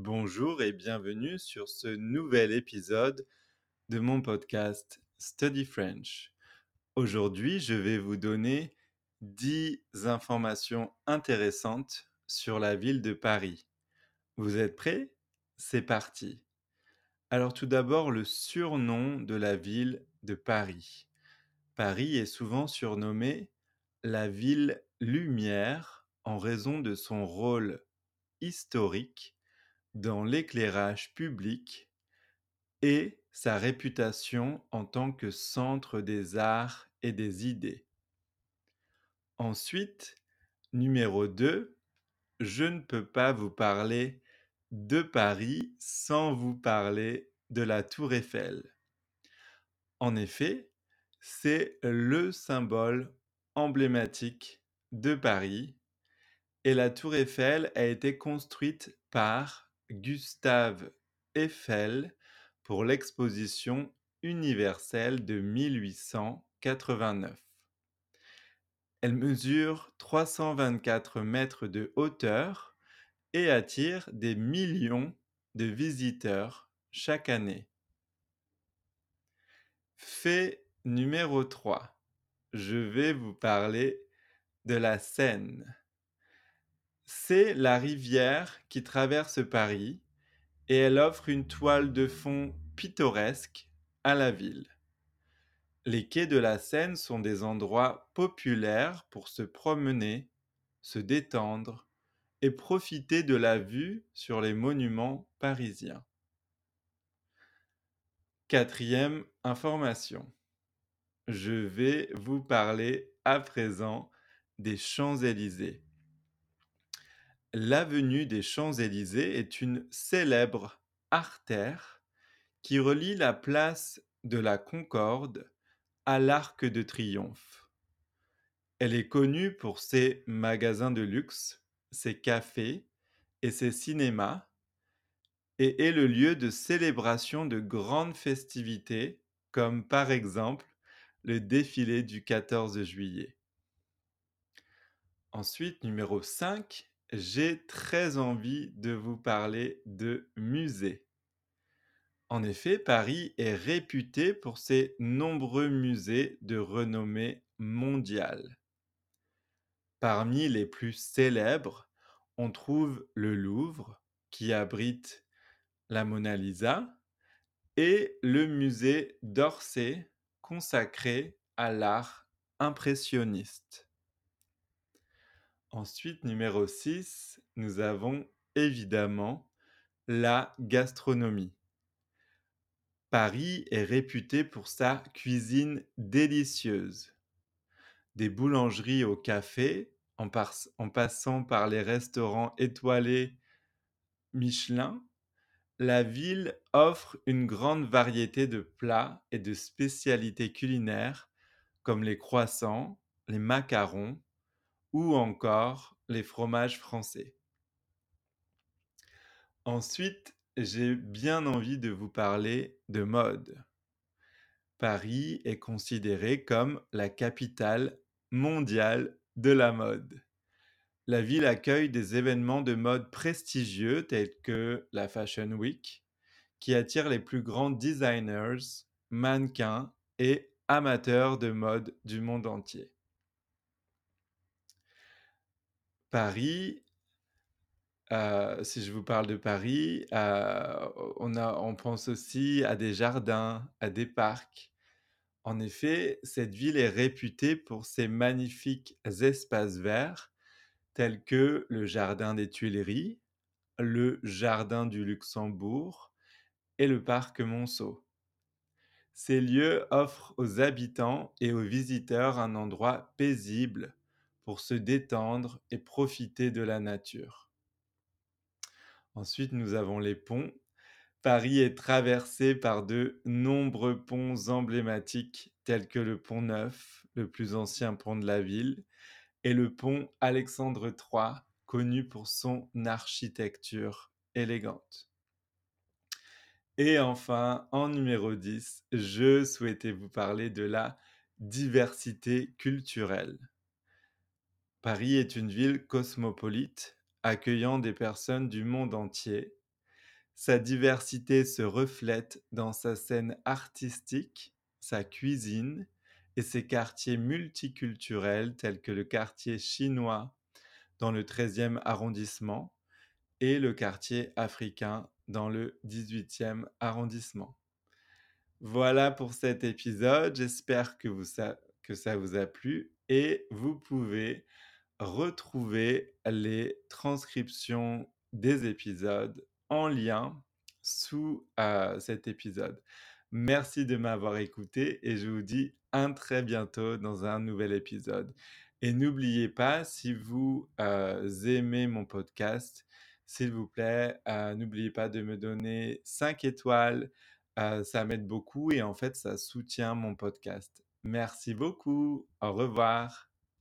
Bonjour et bienvenue sur ce nouvel épisode de mon podcast Study French. Aujourd'hui, je vais vous donner 10 informations intéressantes sur la ville de Paris. Vous êtes prêts? C'est parti. Alors tout d'abord, le surnom de la ville de Paris. Paris est souvent surnommée la ville lumière en raison de son rôle historique dans l'éclairage public et sa réputation en tant que centre des arts et des idées. Ensuite, numéro 2, je ne peux pas vous parler de Paris sans vous parler de la tour Eiffel. En effet, c'est le symbole emblématique de Paris et la tour Eiffel a été construite par Gustave Eiffel pour l'exposition universelle de 1889. Elle mesure 324 mètres de hauteur et attire des millions de visiteurs chaque année. Fait numéro 3. Je vais vous parler de la Seine. C'est la rivière qui traverse Paris et elle offre une toile de fond pittoresque à la ville. Les quais de la Seine sont des endroits populaires pour se promener, se détendre et profiter de la vue sur les monuments parisiens. Quatrième information. Je vais vous parler à présent des Champs-Élysées. L'avenue des Champs-Élysées est une célèbre artère qui relie la place de la Concorde à l'Arc de Triomphe. Elle est connue pour ses magasins de luxe, ses cafés et ses cinémas et est le lieu de célébration de grandes festivités comme par exemple le défilé du 14 juillet. Ensuite, numéro 5, j'ai très envie de vous parler de musées. En effet, Paris est réputé pour ses nombreux musées de renommée mondiale. Parmi les plus célèbres, on trouve le Louvre, qui abrite la Mona Lisa, et le musée d'Orsay, consacré à l'art impressionniste. Ensuite, numéro 6, nous avons évidemment la gastronomie. Paris est réputé pour sa cuisine délicieuse. Des boulangeries au café, en, en, passant par les restaurants étoilés Michelin, la ville offre une grande variété de plats et de spécialités culinaires comme les croissants, les macarons, ou encore les fromages français. Ensuite, j'ai bien envie de vous parler de mode. Paris est considéré comme la capitale mondiale de la mode. La ville accueille des événements de mode prestigieux tels que la Fashion Week, qui attire les plus grands designers, mannequins et amateurs de mode du monde entier. Paris, euh, si je vous parle de Paris, euh, a, on pense aussi à des jardins, à des parcs. En effet, cette ville est réputée pour ses magnifiques espaces verts, tels que le jardin des Tuileries, le jardin du Luxembourg et le parc Monceau. Ces lieux offrent aux habitants et aux visiteurs un endroit paisible pour se détendre et profiter de la nature. Ensuite, nous avons les ponts. Paris est traversé par de nombreux ponts emblématiques tels que le pont Neuf, le plus ancien pont de la ville, et le pont Alexandre III, connu pour son architecture élégante. Et enfin, en numéro 10, je souhaitais vous parler de la diversité culturelle. Paris est une ville cosmopolite, accueillant des personnes du monde entier, Sa diversité se reflète dans sa scène artistique, sa cuisine et ses quartiers multiculturels tels que le quartier chinois dans le 13e arrondissement et le quartier africain dans le 18e arrondissement. Voilà pour cet épisode, j'espère que, que ça vous a plu et vous pouvez retrouver les transcriptions des épisodes en lien sous euh, cet épisode. Merci de m'avoir écouté et je vous dis à très bientôt dans un nouvel épisode. Et n'oubliez pas, si vous euh, aimez mon podcast, s'il vous plaît, euh, n'oubliez pas de me donner 5 étoiles. ça m'aide beaucoup et en fait, ça soutient mon podcast. Merci beaucoup. Au revoir.